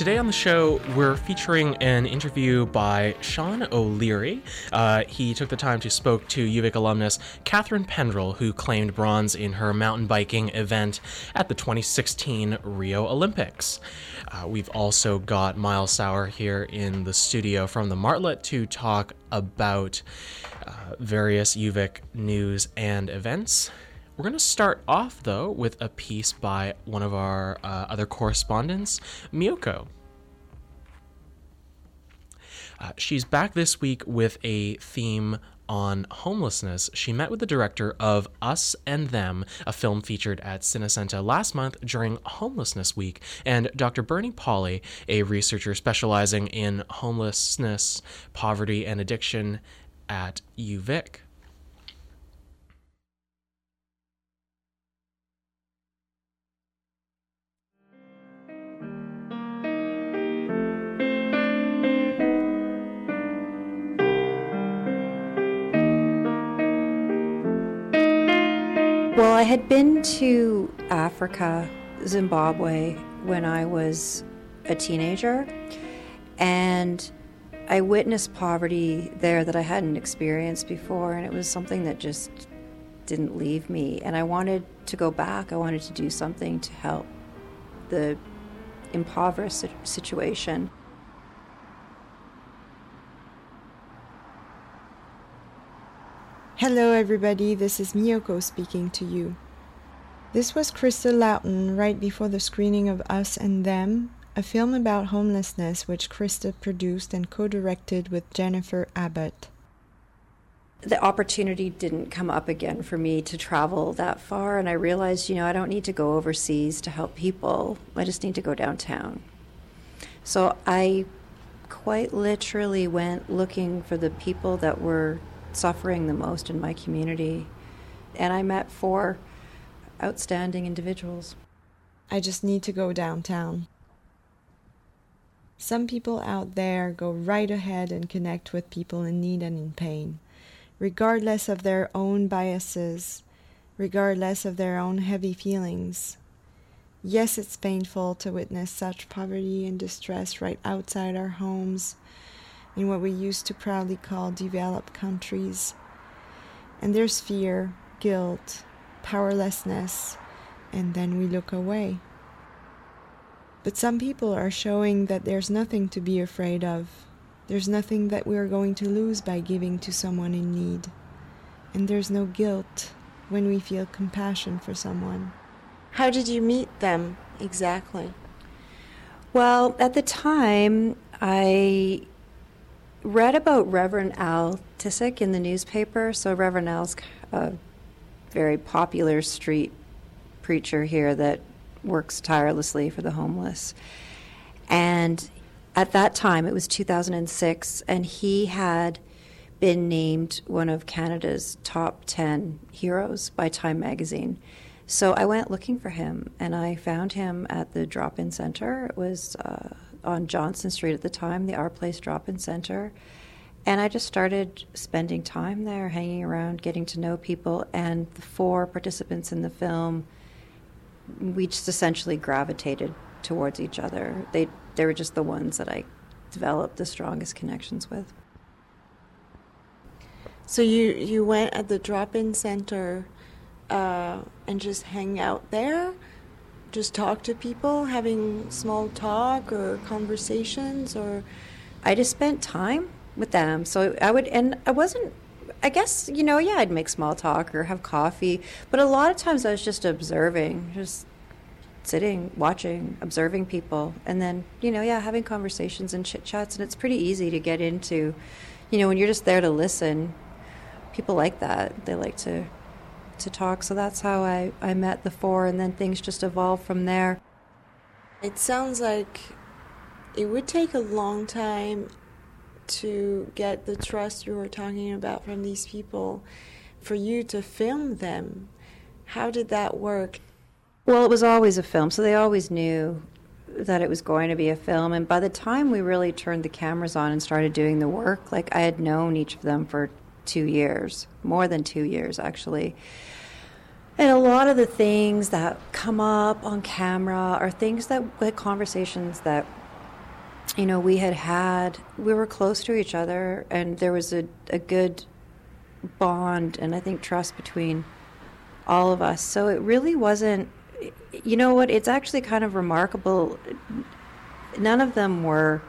Today on the show, we're featuring an interview by Sean O'Leary. Uh, he took the time to spoke to UVic alumnus Catharine Pendrel, who claimed bronze in her mountain biking event at the 2016 Rio Olympics. Uh, we've also got Miles Sauer here in the studio from the Martlet to talk about uh, various UVic news and events. We're going to start off, though, with a piece by one of our uh, other correspondents, Miyoko. Uh, she's back this week with a theme on homelessness. She met with the director of Us and Them, a film featured at Cinecenta last month during Homelessness Week, and Dr. Bernie Pauly, a researcher specializing in homelessness, poverty, and addiction at UVic. Well, I had been to Africa, Zimbabwe, when I was a teenager, and I witnessed poverty there that I hadn't experienced before, and it was something that just didn't leave me. And I wanted to go back, I wanted to do something to help the impoverished situation. Hello, everybody. This is Miyoko speaking to you. This was Krista Loughton right before the screening of Us and Them, a film about homelessness which Krista produced and co directed with Jennifer Abbott. The opportunity didn't come up again for me to travel that far, and I realized, you know, I don't need to go overseas to help people. I just need to go downtown. So I quite literally went looking for the people that were suffering the most in my community. And I met four outstanding individuals. I just need to go downtown. Some people out there go right ahead and connect with people in need and in pain, regardless of their own biases, regardless of their own heavy feelings. Yes, it's painful to witness such poverty and distress right outside our homes, in what we used to proudly call developed countries. And there's fear, guilt, powerlessness, and then we look away. But some people are showing that there's nothing to be afraid of. There's nothing that we are going to lose by giving to someone in need. And there's no guilt when we feel compassion for someone. How did you meet them exactly? Well, at the time, I read about Reverend Al Tysick in the newspaper. So Reverend Al's a very popular street preacher here that works tirelessly for the homeless. And at that time, it was 2006, and he had been named one of Canada's top 10 heroes by Time magazine. So I went looking for him, and I found him at the drop in center. It was uh, on Johnson Street at the time, the Our Place Drop In Center. And I just started spending time there, hanging around, getting to know people. And the four participants in the film, we just essentially gravitated towards each other. They, they were just the ones that I developed the strongest connections with. So you, you went at the drop in center uh, and just hang out there? Just talk to people, having small talk or conversations, or I just spent time with them. So I would, and I wasn't. I guess you know, yeah, I'd make small talk or have coffee, but a lot of times I was just observing, just sitting, watching, observing people, and then you know, yeah, having conversations and chit chats, and it's pretty easy to get into. You know, when you're just there to listen, people like that. They like to to talk. So that's how I, I met the four, and then things just evolved from there. It sounds like it would take a long time to get the trust you were talking about from these people for you to film them. How did that work? Well, it was always a film, so they always knew that it was going to be a film. And by the time we really turned the cameras on and started doing the work, like I had known each of them for two years, more than two years actually. And a lot of the things that come up on camera are things that, the conversations that you know, we had had, we were close to each other, and there was a, a good bond and I think trust between all of us. So it really wasn't, you know what, it's actually kind of remarkable. None of them were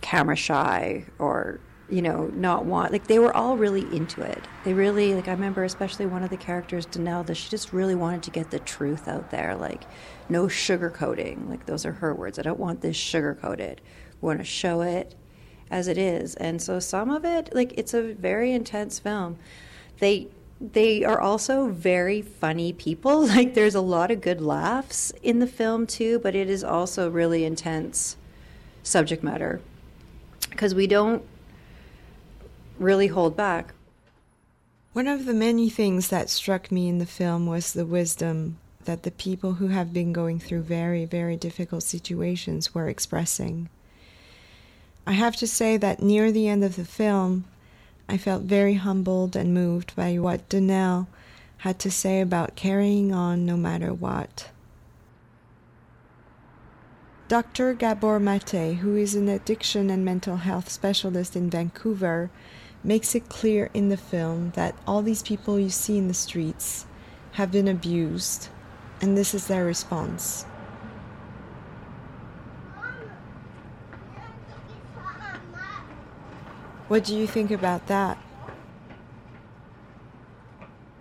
camera shy or you know not want like they were all really into it. They really like i remember especially one of the characters Danelle she just really wanted to get the truth out there like no sugarcoating like those are her words i don't want this sugarcoated. We want to show it as it is. And so some of it like it's a very intense film. They they are also very funny people like there's a lot of good laughs in the film too but it is also really intense subject matter. Because we don't really hold back. One of the many things that struck me in the film was the wisdom that the people who have been going through very, very difficult situations were expressing. I have to say that near the end of the film, I felt very humbled and moved by what Danelle had to say about carrying on no matter what. Dr. Gabor Mate, who is an addiction and mental health specialist in Vancouver, makes it clear in the film that all these people you see in the streets have been abused, and this is their response. What do you think about that?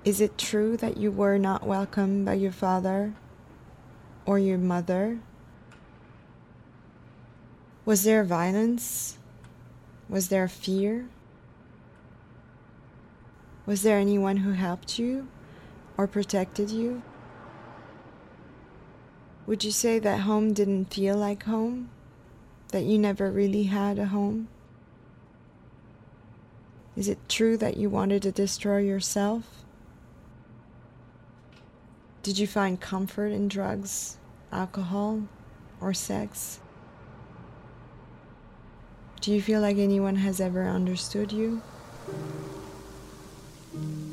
Is it true that you were not welcomed by your father or your mother? Was there violence? Was there fear? Was there anyone who helped you or protected you? Would you say that home didn't feel like home? That you never really had a home? Is it true that you wanted to destroy yourself? Did you find comfort in drugs, alcohol, or sex? Do you feel like anyone has ever understood you? But I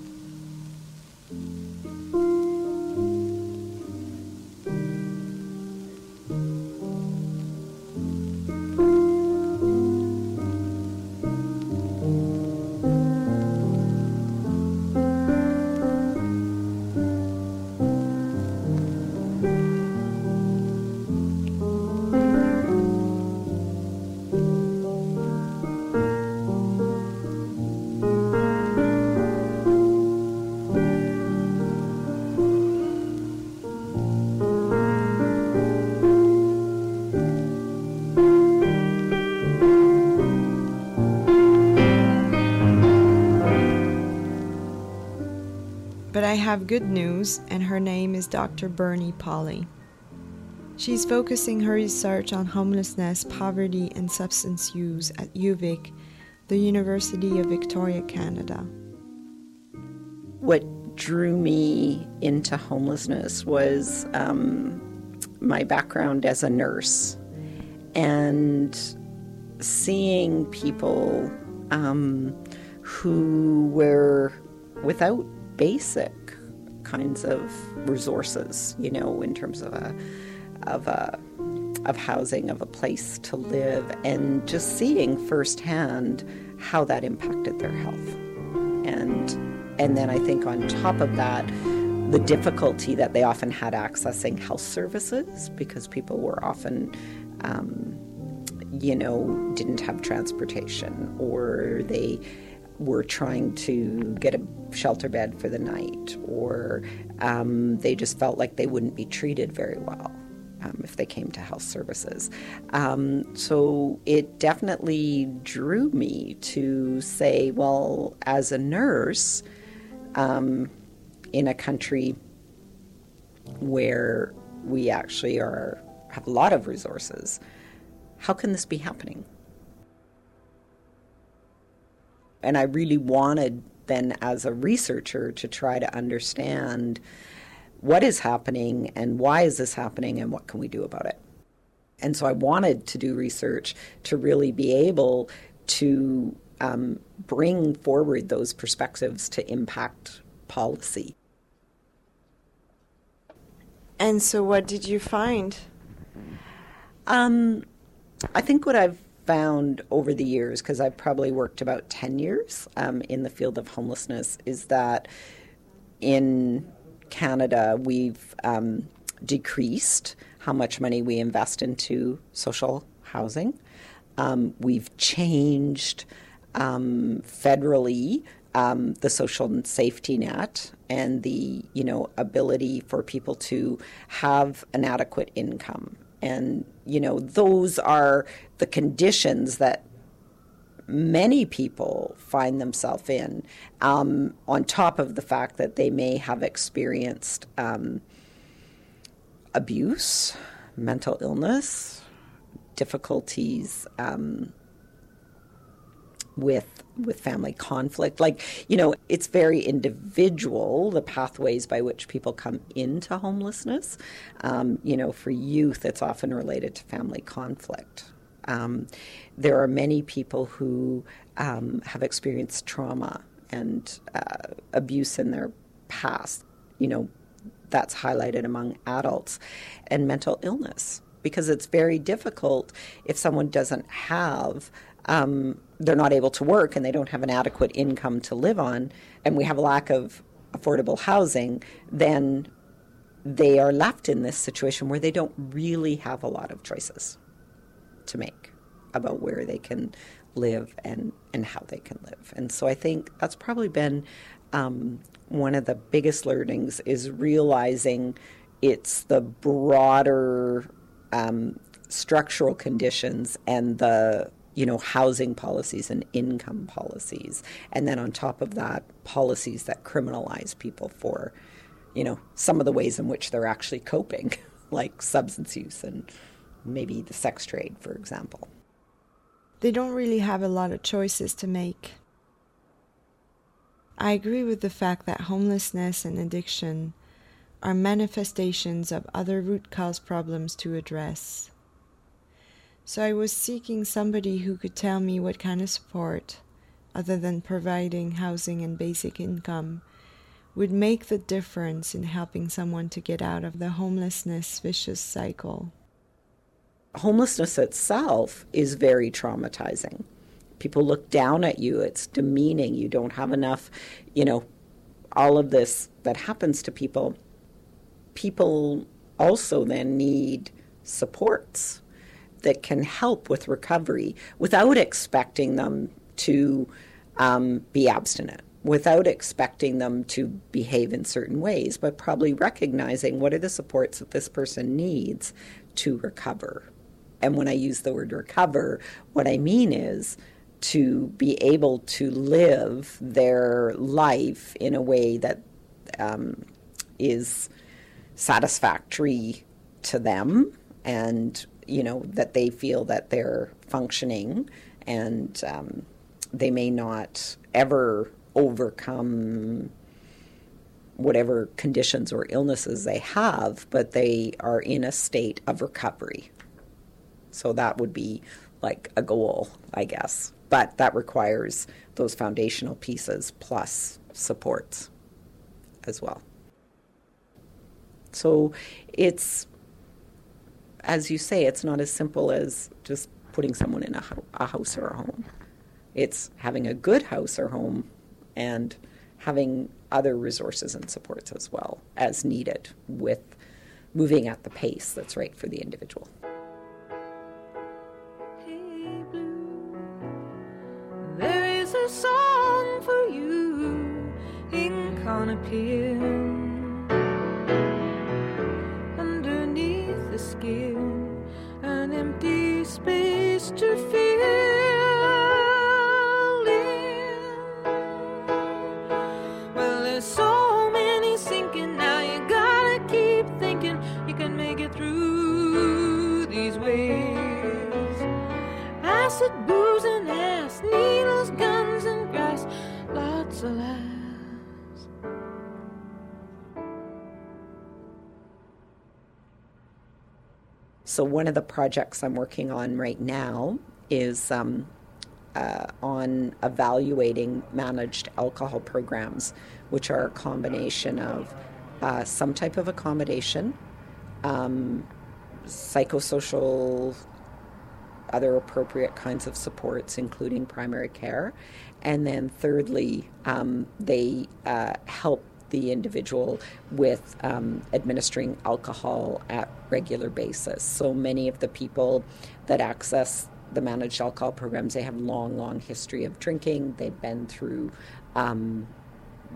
have good news, and her name is Dr. Bernie Pauly. She's focusing her research on homelessness, poverty, and substance use at UVic, the University of Victoria, Canada. What drew me into homelessness was um, my background as a nurse and seeing people um, who were without basic kinds of resources, you know, in terms of a of a of housing, of a place to live, and just seeing firsthand how that impacted their health. And and then I think on top of that, the difficulty that they often had accessing health services because people were often um, you know, didn't have transportation or they were trying to get a shelter bed for the night, or um, they just felt like they wouldn't be treated very well. Um, if they came to health services. Um, so it definitely drew me to say, well, as a nurse um, in a country where we actually are have a lot of resources, how can this be happening? And I really wanted then, as a researcher, to try to understand what is happening and why is this happening and what can we do about it. And so I wanted to do research to really be able to um, bring forward those perspectives to impact policy. And so, what did you find? Um, I think what I've found over the years, because I've probably worked about 10 years um, in the field of homelessness, is that in Canada we've um, decreased how much money we invest into social housing. Um, we've changed um, federally um, the social safety net and the you know ability for people to have an adequate income and you know those are the conditions that many people find themselves in um, on top of the fact that they may have experienced um, abuse mental illness difficulties um, with with family conflict. Like you know it's very individual the pathways by which people come into homelessness. Um, you know for youth it's often related to family conflict. Um, there are many people who um, have experienced trauma and uh, abuse in their past. You know that's highlighted among adults. And mental illness because it's very difficult if someone doesn't have um, they're not able to work and they don't have an adequate income to live on, and we have a lack of affordable housing, then they are left in this situation where they don't really have a lot of choices to make about where they can live and, and how they can live. And so I think that's probably been um, one of the biggest learnings is realizing it's the broader um, structural conditions and the you know, housing policies and income policies. And then on top of that, policies that criminalize people for, you know, some of the ways in which they're actually coping, like substance use and maybe the sex trade, for example. They don't really have a lot of choices to make. I agree with the fact that homelessness and addiction are manifestations of other root cause problems to address. So I was seeking somebody who could tell me what kind of support, other than providing housing and basic income, would make the difference in helping someone to get out of the homelessness vicious cycle. Homelessness itself is very traumatizing. People look down at you, it's demeaning, you don't have enough, you know, all of this that happens to people. People also then need supports that can help with recovery without expecting them to um, be abstinent, without expecting them to behave in certain ways, but probably recognizing what are the supports that this person needs to recover. And when I use the word recover, what I mean is to be able to live their life in a way that um, is satisfactory to them and you know, that they feel that they're functioning and um, they may not ever overcome whatever conditions or illnesses they have, but they are in a state of recovery. So that would be like a goal, I guess. But that requires those foundational pieces plus supports as well. So it's as you say, it's not as simple as just putting someone in a, a house or a home. It's having a good house or home and having other resources and supports as well as needed with moving at the pace that's right for the individual. There is a song for you in in. Well, there's so many sinking now. You gotta keep thinking you can make it through these waves. Acid, booze, and ass, needles, guns, and grass, lots of lies. So, one of the projects I'm working on right now is um, uh, on evaluating managed alcohol programs, which are a combination of uh, some type of accommodation, um, psychosocial, other appropriate kinds of supports, including primary care. And then, thirdly, um, they uh, help the individual with um, administering alcohol at regular basis. So many of the people that access the managed alcohol programs, they have long, long history of drinking. They've been through um,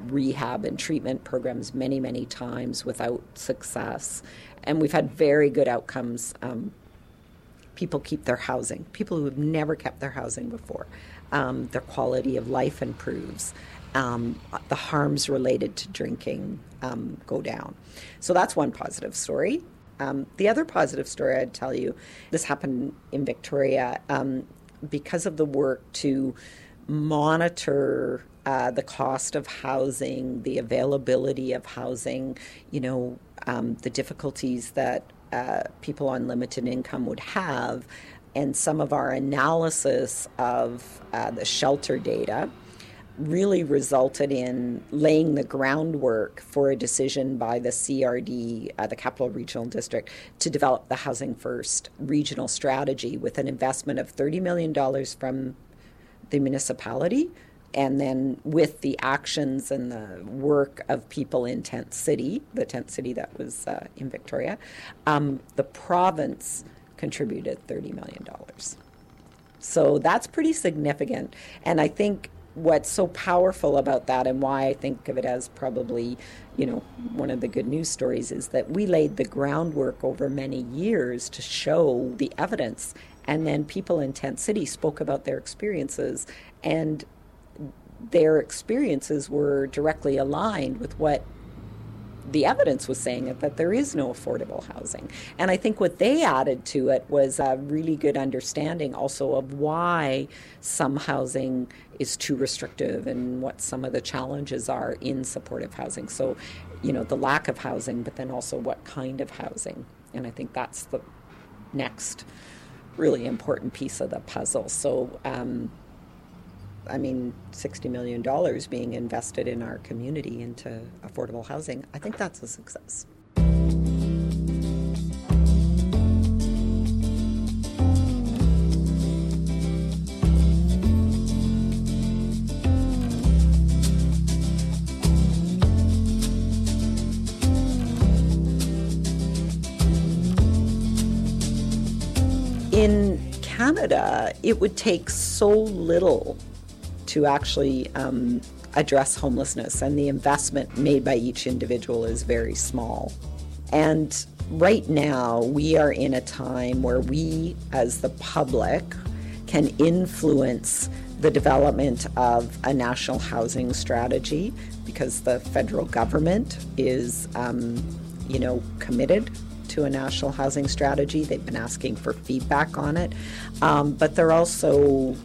rehab and treatment programs many, many times without success. And we've had very good outcomes. Um, people keep their housing, people who have never kept their housing before. Um, their quality of life improves um, the harms related to drinking um, go down. So that's one positive story. Um, the other positive story I'd tell you this happened in Victoria um, because of the work to monitor uh, the cost of housing, the availability of housing, you know, um, the difficulties that uh, people on limited income would have, and some of our analysis of uh, the shelter data really resulted in laying the groundwork for a decision by the CRD, uh, the Capital Regional District, to develop the Housing First regional strategy with an investment of $30 million from the municipality. And then with the actions and the work of people in Tent City, the tent city that was uh, in Victoria, um, the province contributed $30 million. So that's pretty significant. And I think what's so powerful about that and why I think of it as probably, you know, one of the good news stories is that we laid the groundwork over many years to show the evidence. And then people in Tent City spoke about their experiences, and their experiences were directly aligned with what the evidence was saying it, that there is no affordable housing. And I think what they added to it was a really good understanding also of why some housing is too restrictive and what some of the challenges are in supportive housing. So, you know, the lack of housing, but then also what kind of housing. And I think that's the next really important piece of the puzzle. So, um, I mean, $60 million being invested in our community into affordable housing, I think that's a success. In Canada, it would take so little to actually um, address homelessness, and the investment made by each individual is very small. And right now, we are in a time where we, as the public, can influence the development of a national housing strategy because the federal government is, um, you know, committed to a national housing strategy. They've been asking for feedback on it, um, but they're also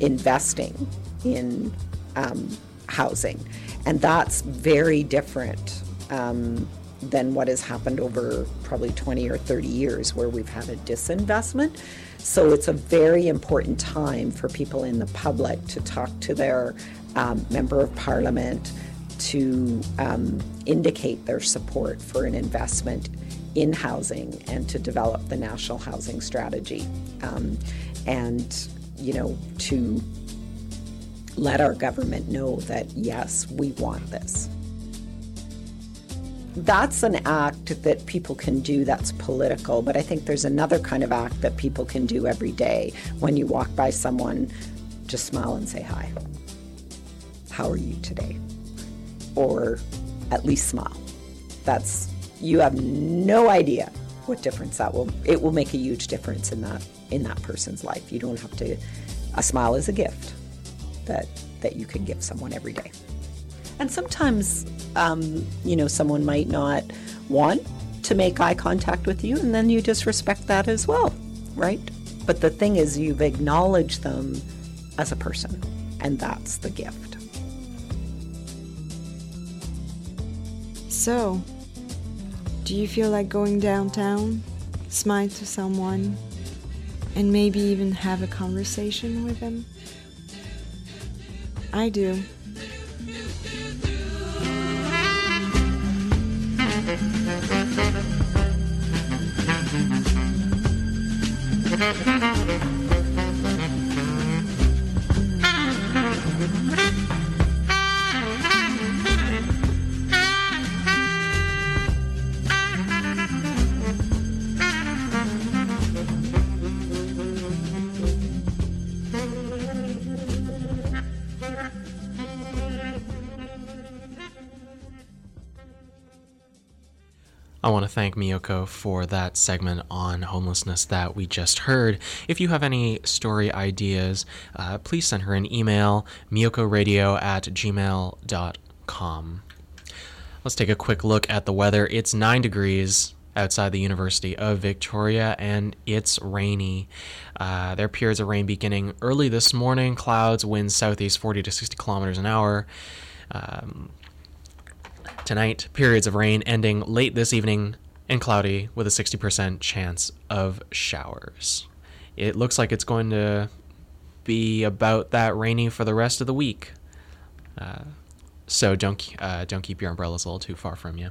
investing in um, housing. And that's very different um, than what has happened over probably 20 or 30 years where we've had a disinvestment. So it's a very important time for people in the public to talk to their um, member of parliament to um, indicate their support for an investment in housing and to develop the national housing strategy. Um, and, you know, to let our government know that, yes, we want this. That's an act that people can do that's political, but I think there's another kind of act that people can do every day. When you walk by someone, just smile and say hi. How are you today? Or at least smile. That's, you have no idea what difference that will, it will make a huge difference in that, in that person's life. You don't have to, a smile is a gift that that you can give someone every day. And sometimes, um, you know, someone might not want to make eye contact with you, and then you just respect that as well, right? But the thing is, you've acknowledged them as a person, and that's the gift. So, do you feel like going downtown, smile to someone, and maybe even have a conversation with them? I do. Thank Miyoko for that segment on homelessness that we just heard. If you have any story ideas, uh, please send her an email, miyokoradio at gmail.com. Let's take a quick look at the weather. It's 9 degrees outside the University of Victoria and it's rainy. Uh, there periods of rain beginning early this morning, clouds, winds southeast 40 to 60 kilometers an hour. Um, Tonight, periods of rain ending late this evening and cloudy with a 60% chance of showers. It looks like it's going to be about that rainy for the rest of the week. Uh, so don't uh, don't keep your umbrellas a little too far from you.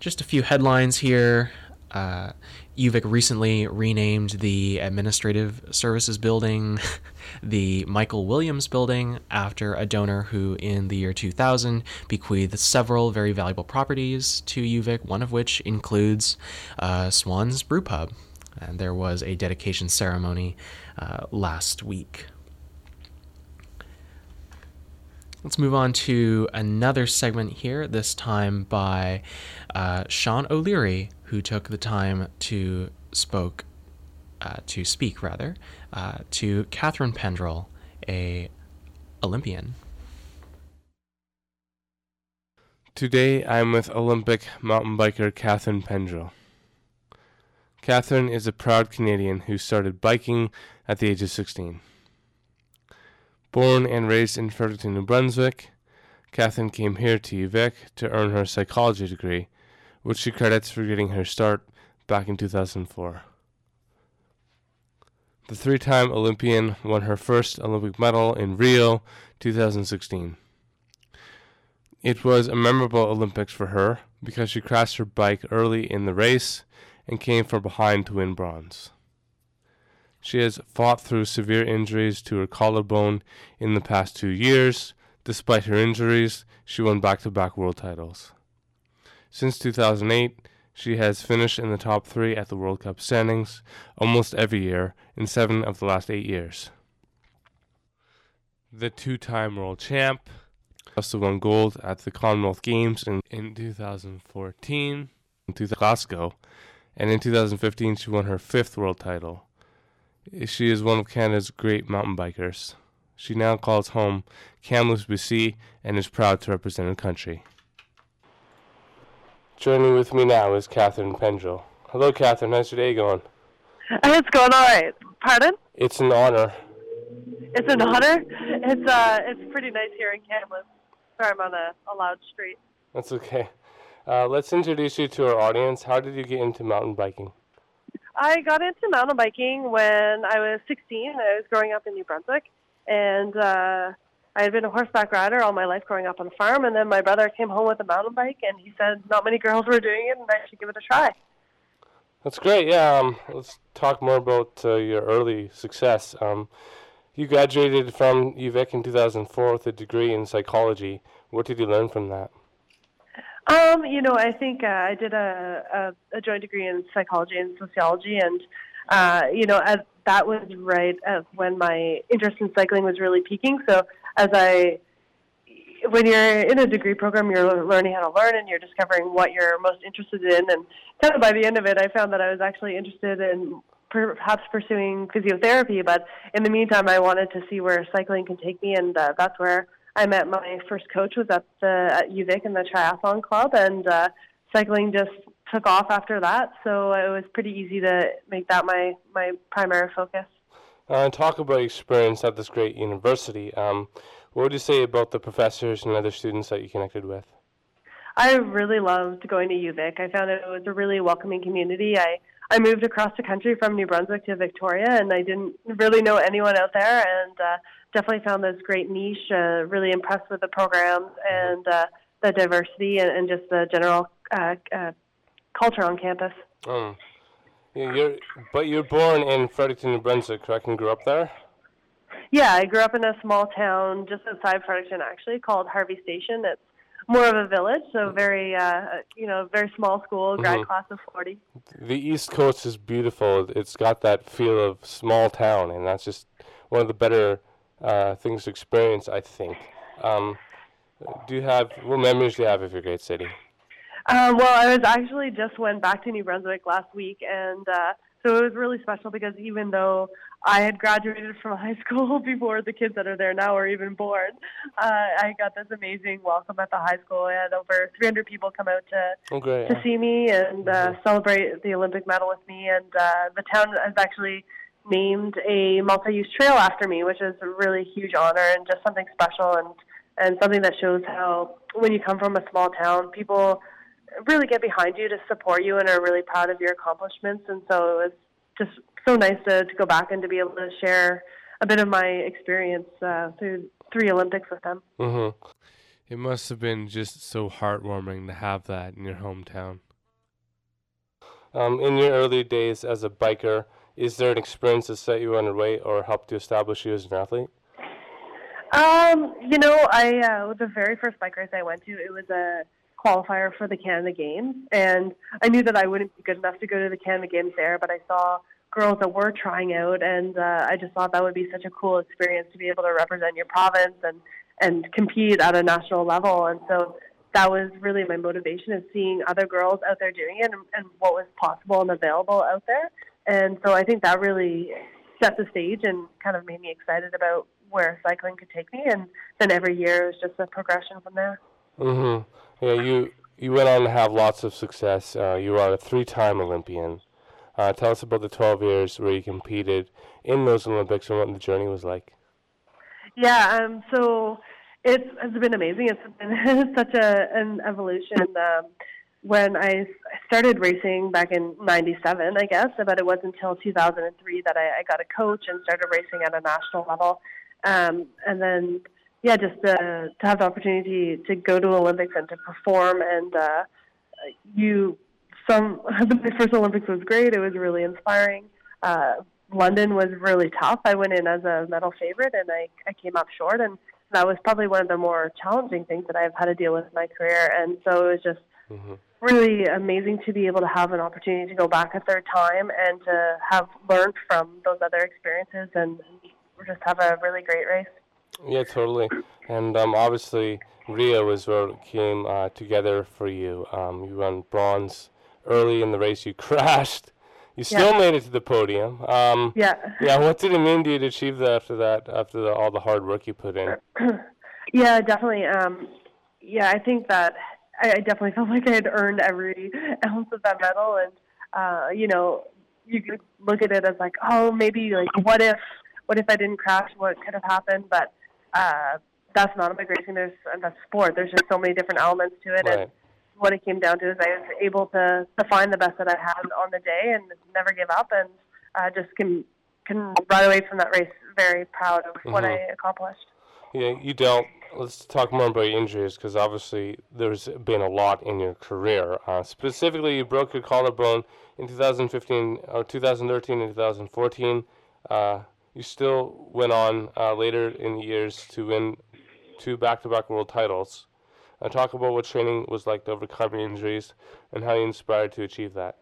Just a few headlines here. Uh, UVic recently renamed the Administrative Services Building the Michael Williams Building after a donor who, in the year 2000, bequeathed several very valuable properties to UVic, one of which includes uh, Swan's Brew Pub. And there was a dedication ceremony uh, last week. Let's move on to another segment here, this time by uh, Sean O'Leary, who took the time to spoke uh, to speak rather uh, to Catharine Pendrel, a Olympian. Today I'm with Olympic mountain biker Catharine Pendrel. Catharine is a proud Canadian who started biking at the age of 16. Born and raised in Fredericton, New Brunswick, Catharine came here to UVic to earn her psychology degree, which she credits for getting her start back in 2004. The three time Olympian won her first Olympic medal in Rio 2016. It was a memorable Olympics for her because she crashed her bike early in the race and came from behind to win bronze. She has fought through severe injuries to her collarbone in the past two years. Despite her injuries, she won back to back world titles. Since 2008, she has finished in the top three at the World Cup standings almost every year in seven of the last eight years. The two time world champ also won gold at the Commonwealth Games in, in 2014 in Glasgow, and in 2015 she won her fifth world title. She is one of Canada's great mountain bikers. She now calls home Kamloops, BC, and is proud to represent her country. Joining with me now is Catharine Pendrel. Hello, Catharine. How's your day going? It's going all right. Pardon? It's an honor. It's an honor. It's uh, it's pretty nice here in Kamloops. Sorry, I'm on a, a loud street. That's okay. Uh, let's introduce you to our audience. How did you get into mountain biking? I got into mountain biking when I was 16. I was growing up in New Brunswick, and uh, I had been a horseback rider all my life growing up on the farm. And then my brother came home with a mountain bike, and he said not many girls were doing it, and I should give it a try. That's great. Yeah. Um, let's talk more about uh, your early success. Um, you graduated from UVic in 2004 with a degree in psychology. What did you learn from that? Um, you know, I think uh, I did a, a, a joint degree in psychology and sociology, and uh, you know, as that was right as when my interest in cycling was really peaking. So as I, when you're in a degree program, you're learning how to learn and you're discovering what you're most interested in. And kind of by the end of it, I found that I was actually interested in perhaps pursuing physiotherapy. But in the meantime, I wanted to see where cycling can take me, and uh, that's where I met my first coach was at the at UVic in the triathlon club, and uh, cycling just took off after that. So it was pretty easy to make that my my primary focus. Uh, and talk about your experience at this great university. Um, what would you say about the professors and other students that you connected with? I really loved going to UVic. I found it was a really welcoming community. I I moved across the country from New Brunswick to Victoria, and I didn't really know anyone out there, and uh, definitely found this great niche. Uh, really impressed with the programs and uh, the diversity and, and just the general uh, uh, culture on campus. Um, Yeah, you're, but you're born in Fredericton, New Brunswick, correct? And grew up there. Yeah, I grew up in a small town just outside Fredericton, actually, called Harvey Station. It's more of a village, so very, uh, you know, very small school, grad Mhm. class of 40. The East Coast is beautiful. It's got that feel of small town, and that's just one of the better uh, things to experience, I think. Um, do you have what memories do you have of your great city? Um, well, I was actually just went back to New Brunswick last week, and uh, so it was really special because even though I had graduated from high school before the kids that are there now were even born, uh, I got this amazing welcome at the high school. I had over 300 people come out to Oh, great. to see me and uh, celebrate the Olympic medal with me. And uh, the town has actually named a multi-use trail after me, which is a really huge honor and just something special and and something that shows how when you come from a small town, people really get behind you to support you and are really proud of your accomplishments. And so it was just so nice to, to go back and to be able to share a bit of my experience uh, through three Olympics with them. hmm It must have been just so heartwarming to have that in your hometown. Um, in your early days as a biker, is there an experience that set you on your way or helped to establish you as an athlete? Um, you know, I uh, the very first bike race I went to, it was a qualifier for the Canada Games, and I knew that I wouldn't be good enough to go to the Canada Games there, but I saw girls that were trying out, and uh, I just thought that would be such a cool experience to be able to represent your province and and compete at a national level, and so that was really my motivation is seeing other girls out there doing it and, and what was possible and available out there, and so I think that really set the stage and kind of made me excited about where cycling could take me. And then every year it was just a progression from there. hmm Yeah, you you went on to have lots of success. Uh, you are a three-time Olympian. Uh, tell us about the 12 years where you competed in those Olympics and what the journey was like. Yeah, um, so it's, been amazing. It's been such a an evolution. Um, I started racing back in '97, I guess, but it wasn't until 2003 that I, I got a coach and started racing at a national level. Um, and then, yeah, just to, to have the opportunity to go to Olympics and to perform, and uh, you, some my first Olympics was great. It was really inspiring. Uh, London was really tough. I went in as a medal favorite, and I I came up short, and that was probably one of the more challenging things that I've had to deal with in my career. And so it was just hmm really amazing to be able to have an opportunity to go back a third time and to have learned from those other experiences and just have a really great race. Yeah, totally. And um, obviously, Rio is where it came uh, together for you. Um, you won bronze early in the race. You crashed. You still Yeah. made it to the podium. Um, Yeah. yeah, what did it mean to you to achieve that after that, after the, all the hard work you put in? yeah, definitely. Um, yeah, I think that I, I definitely felt like I had earned every ounce of that medal, and uh, you know, you could look at it as like, oh, maybe like, what if, what if I didn't crash? What could have happened? But uh, that's not a big racing. There's and that's sport. There's just so many different elements to it, and what it came down to is I was able to to find the best that I had on the day and never give up, and uh, just can can ride away from that race very proud of what I Mhm. accomplished. Yeah, you dealt. Let's talk more about injuries because obviously there's been a lot in your career. Uh, specifically, you broke your collarbone in 2015 or 2013 and 2014. Uh, you still went on uh, later in the years to win two back-to-back world titles. Uh, talk about what training was like to overcome injuries and how you inspired to achieve that.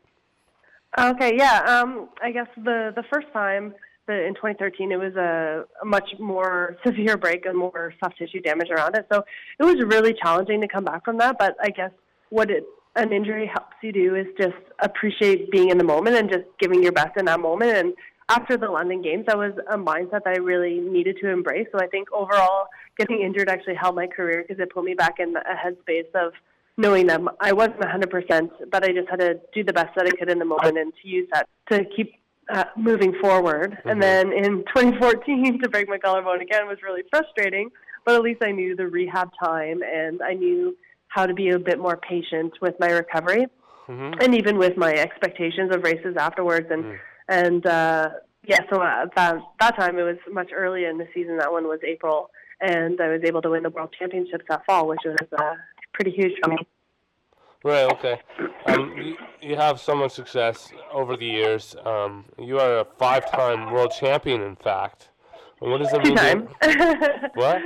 Okay, yeah. Um, I guess the the first time the, in 2013, it was a, a much more severe break and more soft tissue damage around it. So it was really challenging to come back from that. But I guess what it an injury helps you do is just appreciate being in the moment and just giving your best in that moment. And after the London Games, that was a mindset that I really needed to embrace. So I think overall, getting injured actually helped my career because it put me back in a headspace of knowing that I wasn't 100%, but I just had to do the best that I could in the moment and to use that to keep uh, moving forward. And then in 2014, to break my collarbone again was really frustrating, but at least I knew the rehab time and I knew how to be a bit more patient with my recovery hmm and even with my expectations of races afterwards. And and uh, yeah, so uh, that that time it was much earlier in the season. That one was April, and I was able to win the World Championships that fall, which was uh, pretty huge for me. Right. Okay. Um, you, you have so much success over the years. Um, you are a five-time world champion, in fact. What does that Two mean? time. What?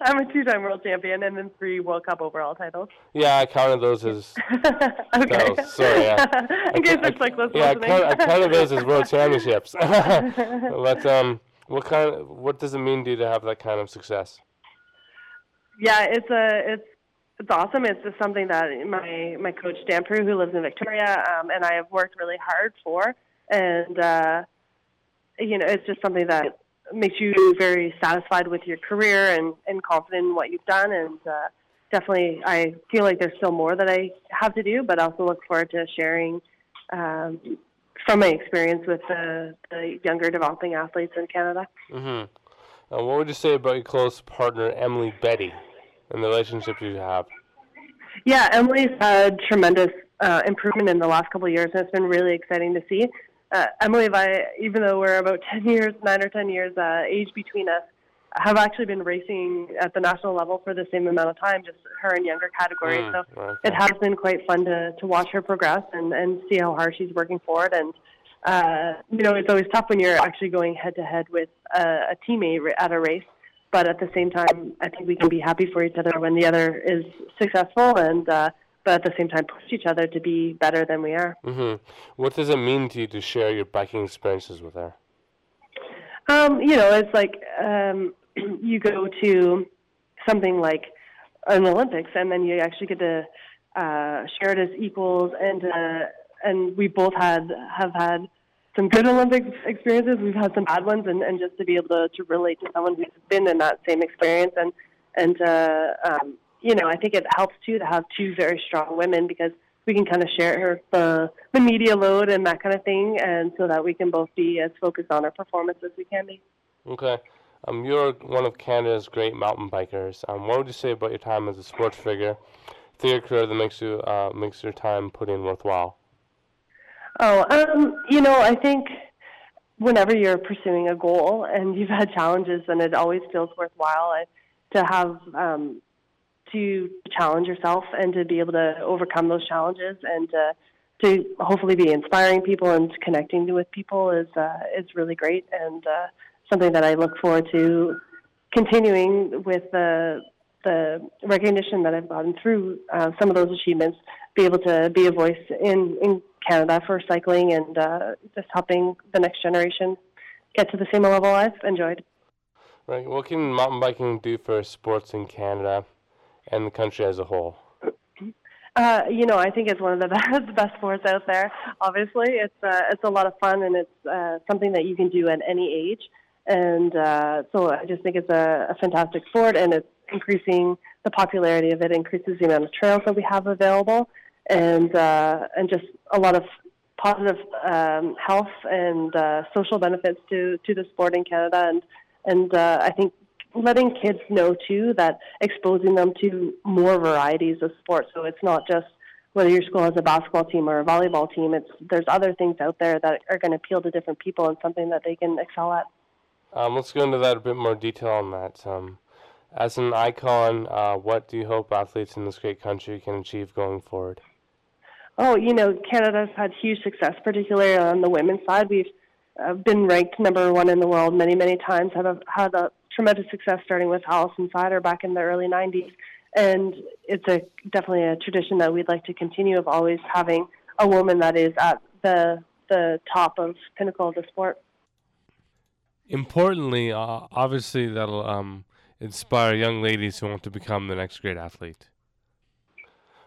I'm a two-time world champion and then three World Cup overall titles. Yeah, I counted those as. okay. Sorry, yeah. In case I- there's cyclists yeah, I listening. counted, I counted those as world championships. but um, what kind? Of, what does it mean to you to have that kind of success? yeah, it's a it's it's awesome. It's just something that my my coach Dan Proulx, who lives in Victoria, um, and I have worked really hard for, and uh, you know, it's just something that makes you very satisfied with your career and and confident in what you've done, and uh, definitely, I feel like there's still more that I have to do, but also look forward to sharing. Um, from my experience with the, the younger developing athletes in Canada. Mm-hmm. Uh, what would you say about your close partner Emily Batty and the relationship you have? Yeah, Emily's had tremendous uh, improvement in the last couple of years, and it's been really exciting to see. Uh, Emily and I, even though we're about 10 years, 9 or 10 years uh, age between us, have actually been racing at the national level for the same amount of time, just her in younger categories. Mm, so okay. it has been quite fun to, to watch her progress and, and see how hard she's working for it. And, uh, you know, it's always tough when you're actually going head to head with a, a teammate at a race. But at the same time, I think we can be happy for each other when the other is successful and, uh, but at the same time, push each other to be better than we are. Mm-hmm. What does it mean to you to share your biking experiences with her? Um, you know, it's like um, you go to something like an Olympics, and then you actually get to uh, share it as equals, and uh, and we both had have had some good Olympic experiences. We've had some bad ones, and, and just to be able to, to relate to someone who's been in that same experience, and and uh, um, you know, I think it helps too to have two very strong women because we can kind of share the the media load and that kind of thing, and so that we can both be as focused on our performance as we can be. Okay. Um, you're one of Canada's great mountain bikers. Um, what would you say about your time as a sports figure through your career that makes you uh, makes your time put in worthwhile? Oh, um, you know, I think whenever you're pursuing a goal and you've had challenges, then it always feels worthwhile uh, to have um, to challenge yourself and to be able to overcome those challenges and uh, to hopefully be inspiring people and connecting with people is uh, is really great and uh, something that I look forward to continuing with the the recognition that I've gotten through uh, some of those achievements, be able to be a voice in, in Canada for cycling and uh, just helping the next generation get to the same level I've enjoyed. Right. What can mountain biking do for sports in Canada and the country as a whole? Uh, you know, I think it's one of the best, best sports out there. Obviously, it's uh, it's a lot of fun and it's uh, something that you can do at any age. And uh, so I just think it's a, a fantastic sport, and it's increasing the popularity of it, increases the amount of trails that we have available, and uh, and just a lot of positive um, health and uh, social benefits to to the sport in Canada. And and uh, I think letting kids know too that exposing them to more varieties of sports. So it's not just whether your school has a basketball team or a volleyball team. It's there's other things out there that are going to appeal to different people and something that they can excel at. Um, let's go into that a bit more detail on that. Um, as an icon, uh, what do you hope athletes in this great country can achieve going forward? Oh, you know, Canada's had huge success, particularly on the women's side. We've uh, been ranked number one in the world many, many times. Had a, had a tremendous success starting with Alison Sydor back in the early '90s, and it's a definitely a tradition that we'd like to continue of always having a woman that is at the the top of pinnacle of the sport. Importantly, uh, obviously, that'll um, inspire young ladies who want to become the next great athlete.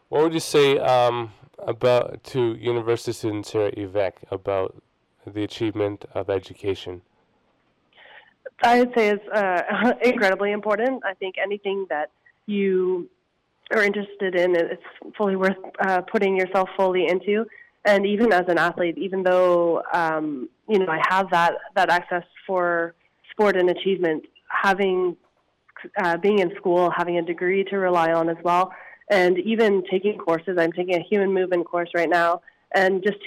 What would you say um, about to university students here at UVic about the achievement of education? I would say is uh, incredibly important. I think anything that you are interested in, it's fully worth uh, putting yourself fully into. And even as an athlete, even though um, you know I have that that access for sport and achievement, having uh, being in school, having a degree to rely on as well, and even taking courses. I'm taking a human movement course right now, and just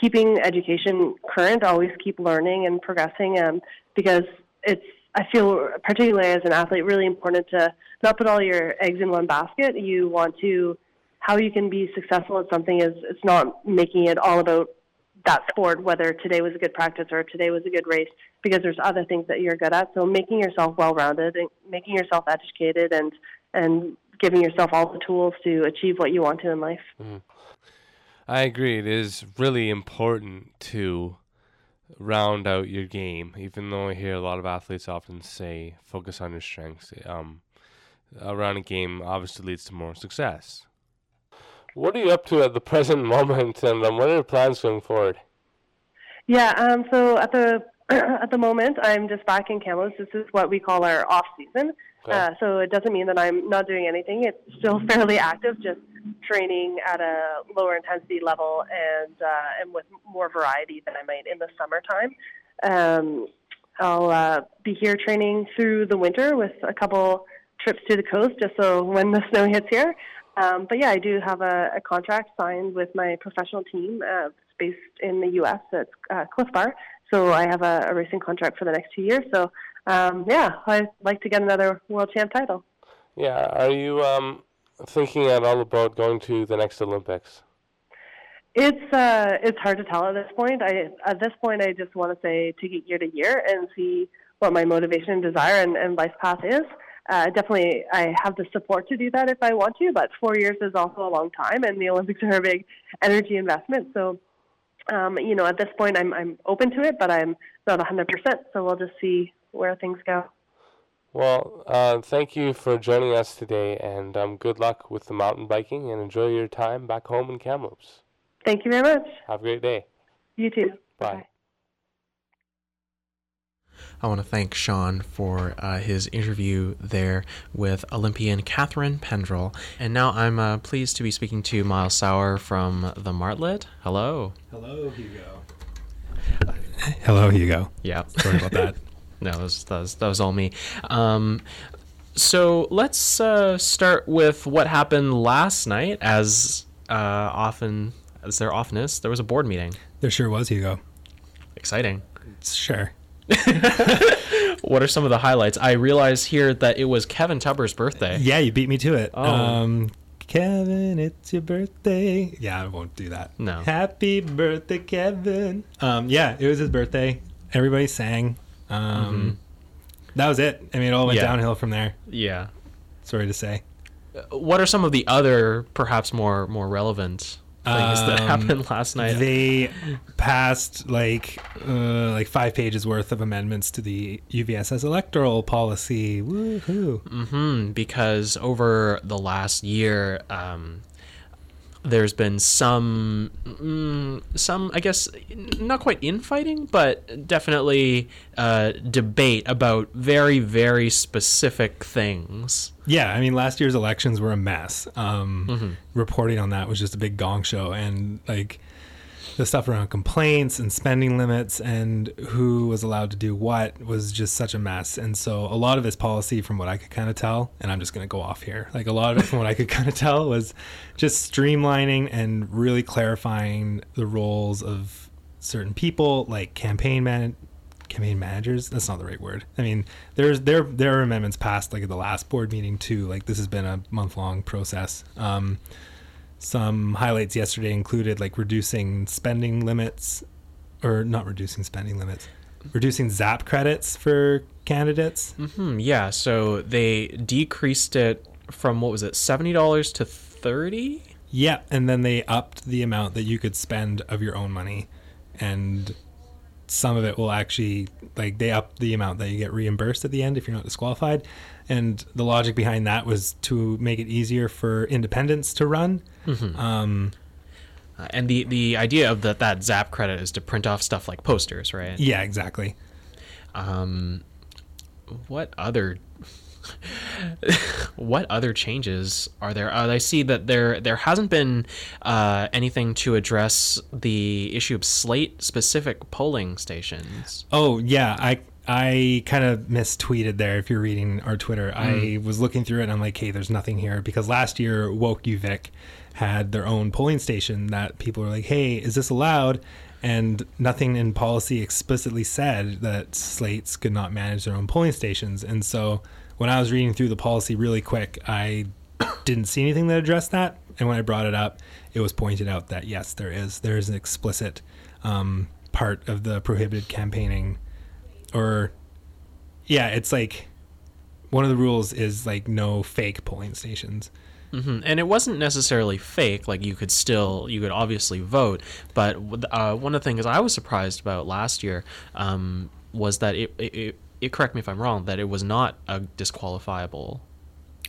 keeping education current. Always keep learning and progressing, um, because it's I feel particularly as an athlete really important to not put all your eggs in one basket. You want to how you can be successful at something is it's not making it all about that sport, whether today was a good practice or today was a good race, because there's other things that you're good at. So making yourself well-rounded and making yourself educated and and giving yourself all the tools to achieve what you want to in life. Mm-hmm. I agree. It is really important to round out your game, even though I hear a lot of athletes often say focus on your strengths. Um, a rounded game obviously leads to more success. What are you up to at the present moment, and um, what are your plans going forward? Yeah, um, so at the at the moment, I'm just back in Kamloops. This is what we call our off season. Okay. Uh, so it doesn't mean that I'm not doing anything. It's still fairly active, just training at a lower intensity level and uh, and with more variety than I might in the summertime. Um, I'll uh, be here training through the winter with a couple trips to the coast, just so when the snow hits here. Um, but yeah, I do have a, a contract signed with my professional team. Uh, based in the U.S. It's uh, Clif Bar. So I have a, a racing contract for the next two years. So um, yeah, I'd like to get another world champ title. Yeah, are you um, thinking at all about going to the next Olympics? It's uh, it's hard to tell at this point. I at this point, I just want to say take it year to year and see what my motivation and desire and, and life path is. Uh, definitely, I have the support to do that if I want to, but four years is also a long time, and the Olympics are a big energy investment. So, um, you know, at this point, I'm I'm open to it, but I'm not 100%. So we'll just see where things go. Well, uh, thank you for joining us today, and um, good luck with the mountain biking, and enjoy your time back home in Kamloops. Thank you very much. Have a great day. You too. Bye. I want to thank Sean for uh, his interview there with Olympian Catharine Pendrel. And now I'm uh, pleased to be speaking to Miles Sauer from the Martlet. Hello. Hello, Hugo. Hello, Hugo. Yeah. Sorry about that. No, that was, that was, that was all me. Um, so let's uh, start with what happened last night. As uh, often as there often is, there was a board meeting. There sure was, Hugo. Exciting. Sure. What are some of the highlights? I realize here that it was Kevin Tubber's birthday. Yeah, you beat me to it. Oh. Um, Kevin, it's your birthday. Yeah, I won't do that. No. Happy birthday, Kevin. Um, yeah, it was his birthday. Everybody sang. Um, That was it. I mean, it all went Mm-hmm. Yeah. downhill from there. Yeah. Sorry to say. What are some of the other, perhaps more more relevant things that Um, happened last night? They passed like uh, like five pages worth of amendments to the UVSS electoral policy. Woohoo! hmm because over the last year, um, there's been some, mm, some I guess, not quite infighting, but definitely uh, debate about very, very specific things. Yeah, I mean, last year's elections were a mess. Um, Mm-hmm. Reporting on that was just a big gong show, and like the stuff around complaints and spending limits and who was allowed to do what was just such a mess. And so, a lot of his policy, from what I could kind of tell, and I'm just going to go off here, like a lot of it, from what I could kind of tell, was just streamlining and really clarifying the roles of certain people, like campaign man campaign managers? That's not the right word. I mean there's there there are amendments passed like at the last board meeting too like this has been a month long process. Um some highlights yesterday included like reducing spending limits or not reducing spending limits reducing zap credits for candidates Hmm, yeah, so they decreased it from what was it, seventy dollars to thirty? yeah and then they upped the amount that you could spend of your own money and some of it will actually like they up the amount that you get reimbursed at the end if you're not disqualified. And the logic behind that was to make it easier for independents to run. Um, Uh, and the the idea of that that Zap credit is to print off stuff like posters, right? yeah exactly. Um, what other what other changes are there? Uh, I see that there there hasn't been uh, anything to address the issue of slate specific polling stations. oh yeah i i kind of mistweeted there if you're reading our twitter i was looking through it and i'm like hey there's nothing here because last year woke uvic had their own polling station that people were like hey is this allowed and nothing in policy explicitly said that slates could not manage their own polling stations and so when i was reading through the policy really quick i didn't see anything that addressed that. And when I brought it up, it was pointed out that yes, there is there is an explicit um, part of the prohibited campaigning, or yeah, it's like one of the rules is like no fake polling stations. hmm And it wasn't necessarily fake. Like you could still, you could obviously vote. But uh, one of the things I was surprised about last year um, was that it, it, it, it, correct me if I'm wrong, that it was not a disqualifiable.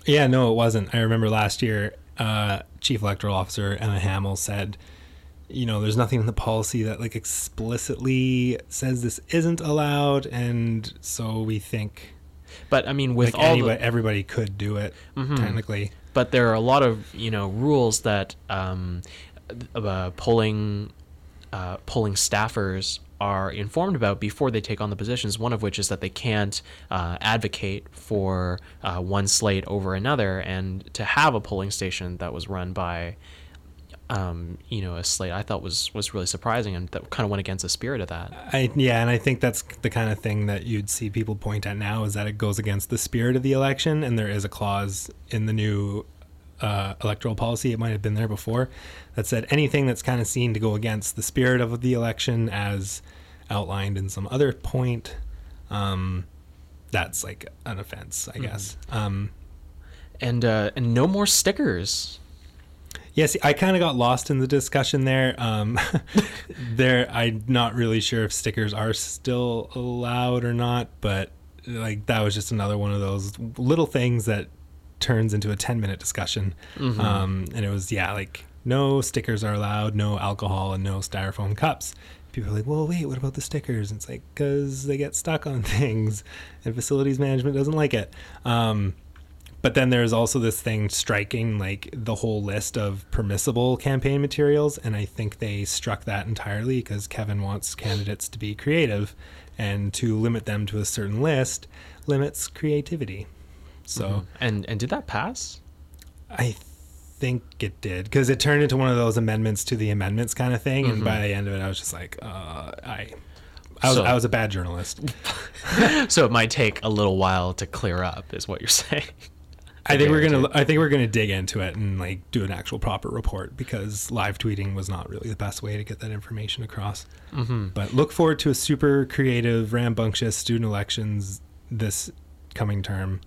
Yeah, no, it wasn't. I remember last year, uh, Chief Electoral Officer Emma Hamill said, you know, there's nothing in the policy that like explicitly says this isn't allowed, and so we think. But I mean, with like all anybody, the, everybody could do it technically. but there are a lot of you know rules that um, uh, polling uh, polling staffers are informed about before they take on the positions. One of which is that they can't uh, advocate for uh, one slate over another, and to have a polling station that was run by. Um, you know, a slate I thought was was really surprising, and that kind of went against the spirit of that. I yeah, and I think that's the kind of thing that you'd see people point at now is that it goes against the spirit of the election, and there is a clause in the new uh, electoral policy. It might have been there before that said anything that's kind of seen to go against the spirit of the election, as outlined in some other point, um, that's like an offense, I guess. Um, And uh, and no more stickers. Yes, I kind of got lost in the discussion there. Um, there, I'm not really sure if stickers are still allowed or not, but like that was just another one of those little things that turns into a 10 minute discussion. Um, and it was yeah, like no stickers are allowed, no alcohol, and no styrofoam cups. People are like, well, wait, what about the stickers? And it's like because they get stuck on things, and facilities management doesn't like it. Um, but then there's also this thing striking like the whole list of permissible campaign materials and i think they struck that entirely because kevin wants candidates to be creative and to limit them to a certain list limits creativity so And and did that pass? i think it did because it turned into one of those amendments to the amendments kind of thing and by the end of it i was just like uh, i I was, So- I was a bad journalist. so it might take a little while to clear up, is what you're saying. I think we're gonna I think we're gonna dig into it and like do an actual proper report because live tweeting was not really the best way to get that information across. Mm-hmm. But look forward to a super creative, rambunctious student elections this coming term,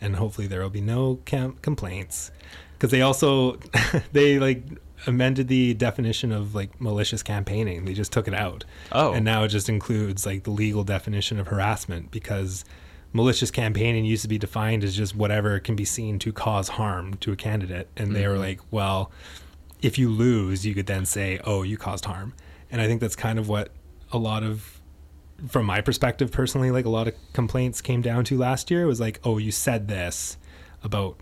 and hopefully there will be no cam- complaints because they also they like amended the definition of like malicious campaigning. They just took it out. Oh. and now it just includes like the legal definition of harassment because malicious campaigning used to be defined as just whatever can be seen to cause harm to a candidate and they were mm-hmm. like well if you lose you could then say oh you caused harm and i think that's kind of what a lot of from my perspective personally like a lot of complaints came down to last year was like oh you said this about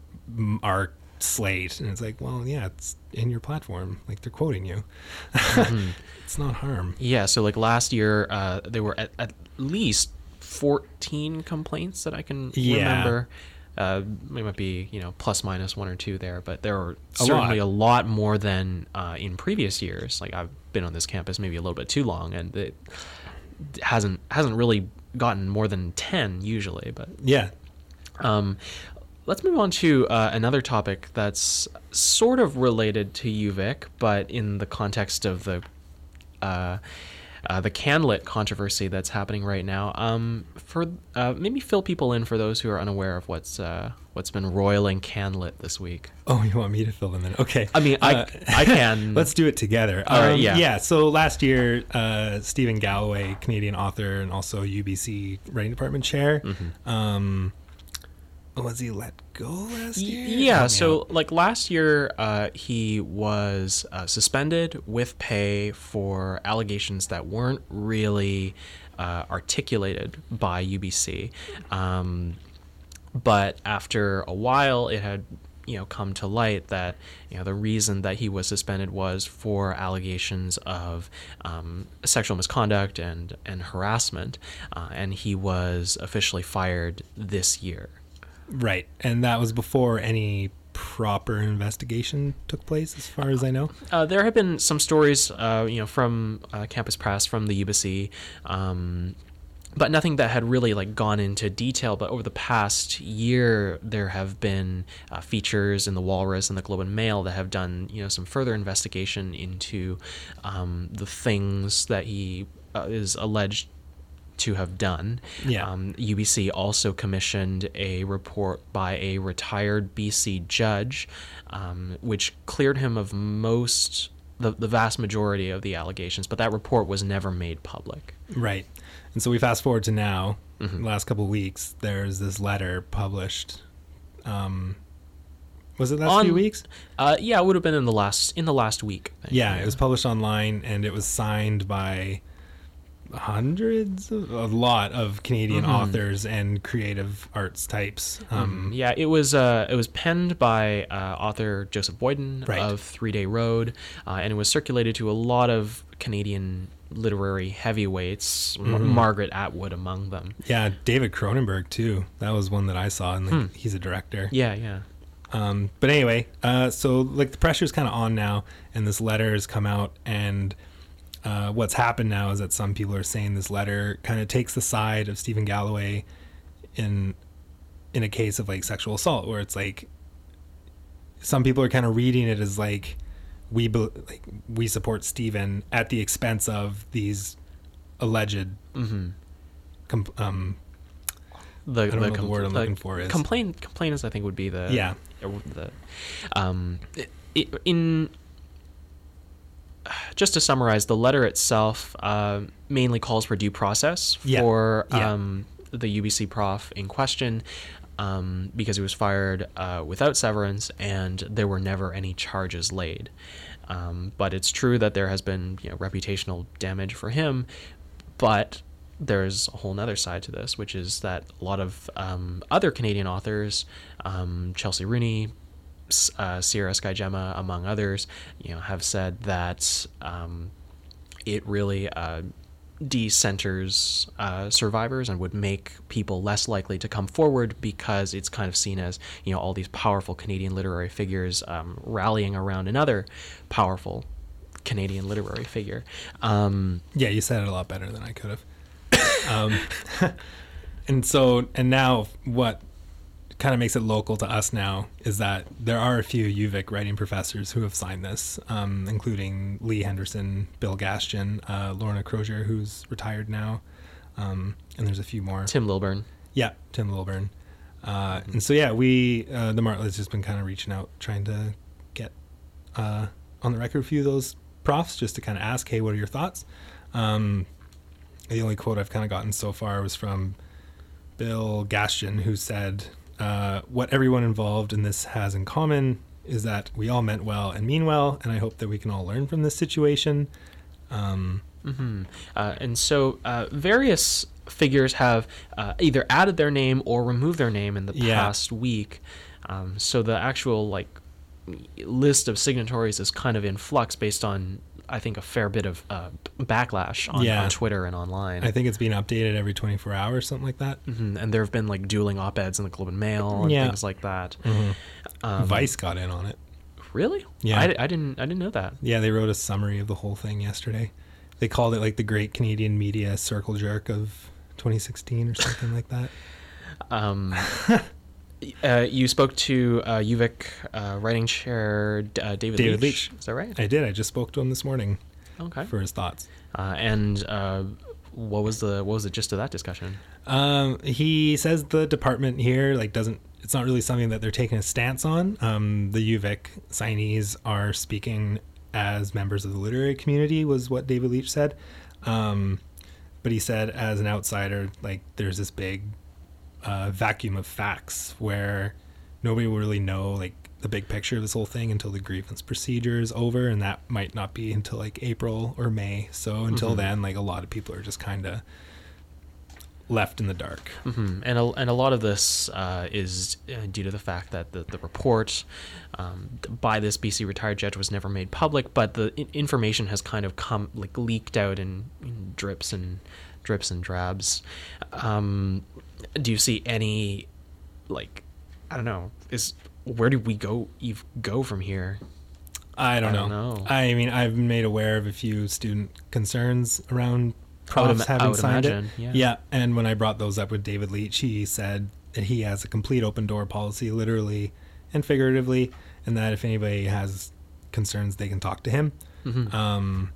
our slate and it's like well yeah it's in your platform like they're quoting you it's not harm Yeah, so like last year, uh, there were at, at least 14 complaints that I can Yeah. remember. Uh, it might be, you know, plus minus one or two there, but there were A certainly lot. a lot more than uh, in previous years. Like I've been on this campus maybe a little bit too long, and it hasn't hasn't really gotten more than 10 usually. But yeah um, let's move on to uh, another topic that's sort of related to UVic, but in the context of the uh, uh, the Canlit controversy that's happening right now. Um, for uh, maybe fill people in for those who are unaware of what's uh, what's been roiling Canlit this week. Oh, you want me to fill them in? Okay. I mean, I Uh, I can. Let's do it together. All right, Um, yeah. Yeah. So last year, uh, Steven Galloway, Canadian author and also UBC writing department chair, Mm-hmm. um, was he let go last year? Yeah, me so like last year, uh, he was uh, suspended with pay for allegations that weren't really uh, articulated by UBC. Um, but after a while, it had you know come to light that you know the reason that he was suspended was for allegations of um, sexual misconduct and and harassment, uh, and he was officially fired this year. Right, and that was before any proper investigation took place, as far as I know. Uh, there have been some stories, uh, you know, from uh, Campus Press, from the UBC, um, but nothing that had really like gone into detail. But over the past year, there have been uh, features in the Walrus and the Globe and Mail that have done you know some further investigation into um, the things that he uh, is alleged to have done. Yeah. Um, UBC also commissioned a report by a retired BC judge, um, which cleared him of most. The, the vast majority of the allegations, but that report was never made public. Right. And so we fast forward to now, the last couple of weeks, there's this letter published. Um, was it last On- few weeks? Uh, yeah, it would have been in the last in the last week. Think. Yeah, it was published online and it was signed by hundreds, of, a lot of Canadian authors and creative arts types. Um, Yeah, it was uh, it was penned by uh, author Joseph Boyden Right. of Three Day Road, uh, and it was circulated to a lot of Canadian literary heavyweights, Mm-hmm. Margaret Atwood among them. Yeah, David Cronenberg too. That was one that I saw, and like, he's a director. Yeah, yeah. Um, but anyway, uh, so like the pressure's kind of on now, and this letter has come out, and uh, what's happened now is that some people are saying this letter kind of takes the side of Steven Galloway in in a case of like sexual assault, where it's like some people are kind of reading it as like we be- like we support Steven at the expense of these alleged com- um, The, know what the word I'm looking for is. complain complainants. I think would be the Yeah. the um i- in just to summarize, the letter itself uh, mainly calls for due process Yeah. for Yeah. um, the UBC prof in question um, because he was fired uh, without severance and there were never any charges laid. Um, but it's true that there has been you know, reputational damage for him, but there's a whole nother side to this, which is that a lot of um, other Canadian authors, um, Chelsea Rooney, uh, Sierra Skye Gemma, among others, you know, have said that um, it really uh, decenters uh, survivors and would make people less likely to come forward because it's kind of seen as you know all these powerful Canadian literary figures um, rallying around another powerful Canadian literary figure. Um, Yeah, you said it a lot better than I could have. um, and so, and now what kind of makes it local to us now is that there are a few UVic writing professors who have signed this, um, including Lee Henderson, Bill Gaston, uh, Lorna Crozier, who's retired now, um, and there's a few more. Tim Lilburn. Yeah, Tim Lilburn. Uh, and so yeah, we uh, the Martlet's just been kind of reaching out, trying to get uh, on the record a few of those profs, just to kind of ask, hey, what are your thoughts? Um, the only quote I've kind of gotten so far was from Bill Gaston, who said, uh, "What everyone involved in this has in common is that we all meant well and mean well, and I hope that we can all learn from this situation." Um, Uh, and so uh, various figures have uh, either added their name or removed their name in the Yeah. past week. Um, so the actual like list of signatories is kind of in flux based on I think a fair bit of uh, backlash on, Yeah. on Twitter and online. I think it's being updated every 24 hours, something like that. Mhm, And there have been like dueling op-eds in the Globe and Mail and Yeah. Mm-hmm. things like that. Um, Vice got in on it. Really? Yeah. I, I didn't. I didn't know that. Yeah, they wrote a summary of the whole thing yesterday. They called it like the Great Canadian Media Circle Jerk of 2016 or something like that. Um, uh, you spoke to uh, UVic uh, writing chair uh, David, David Leach. Leach. Is that right? I did. I just spoke to him this morning Okay. for his thoughts. Uh, and uh, what was the what was the gist of that discussion? Um, he says the department here like doesn't. It's not really something that they're taking a stance on. Um, the UVic signees are speaking as members of the literary community, was what David Leach said. Um, but he said, as an outsider, like there's this big uh, vacuum of facts where nobody will really know like the big picture of this whole thing until the grievance procedure is over, and that might not be until like April or May. So until then, like a lot of people are just kind of left in the dark. hmm And a, and a lot of this uh, is uh, due to the fact that the the report um, by this BC retired judge was never made public, but the information has kind of come like leaked out in, in drips and drips and drabs. Um, do you see any like I don't know is where do we go ev- go from here? I don't, I don't know. know. I mean, I've been made aware of a few student concerns around I would proofs ima- I having signed imagine, it. yeah. and when I brought those up with David Leach, he said that he has a complete open door policy, literally and figuratively, and that if anybody has concerns, they can talk to him. Mm-hmm. Um,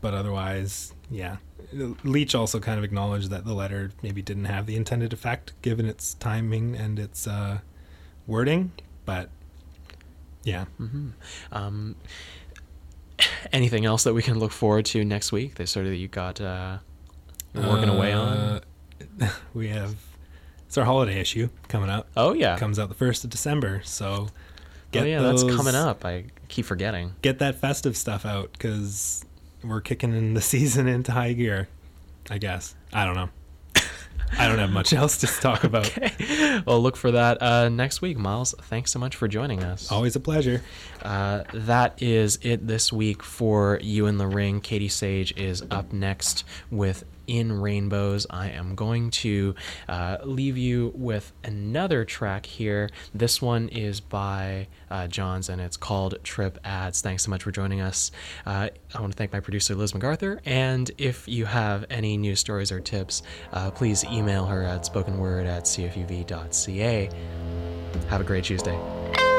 but otherwise, yeah. Leach also kind of acknowledged that the letter maybe didn't have the intended effect given its timing and its uh, wording, but yeah. Um, anything else that we can look forward to next week? That sort of that you got uh, working away on. Uh, we have it's our holiday issue coming up. Oh yeah. It comes out the first of December, so oh yeah, that's coming up. I keep forgetting. Get that festive stuff out because we're kicking in the season into high gear. I guess I don't know. I don't have much else to talk about. well, look for that uh, next week, Miles. Thanks so much for joining us. Always a pleasure. Uh, that is it this week for You in the Ring. Katie Sage is up next with In Rainbows. I am going to uh, leave you with another track here. This one is by uh, Johns and it's called Trip Ads. Thanks so much for joining us. Uh, I want to thank my producer, Liz MacArthur. And if you have any news stories or tips, uh, please email her at spokenword at cfuv.ca. Have a great Tuesday.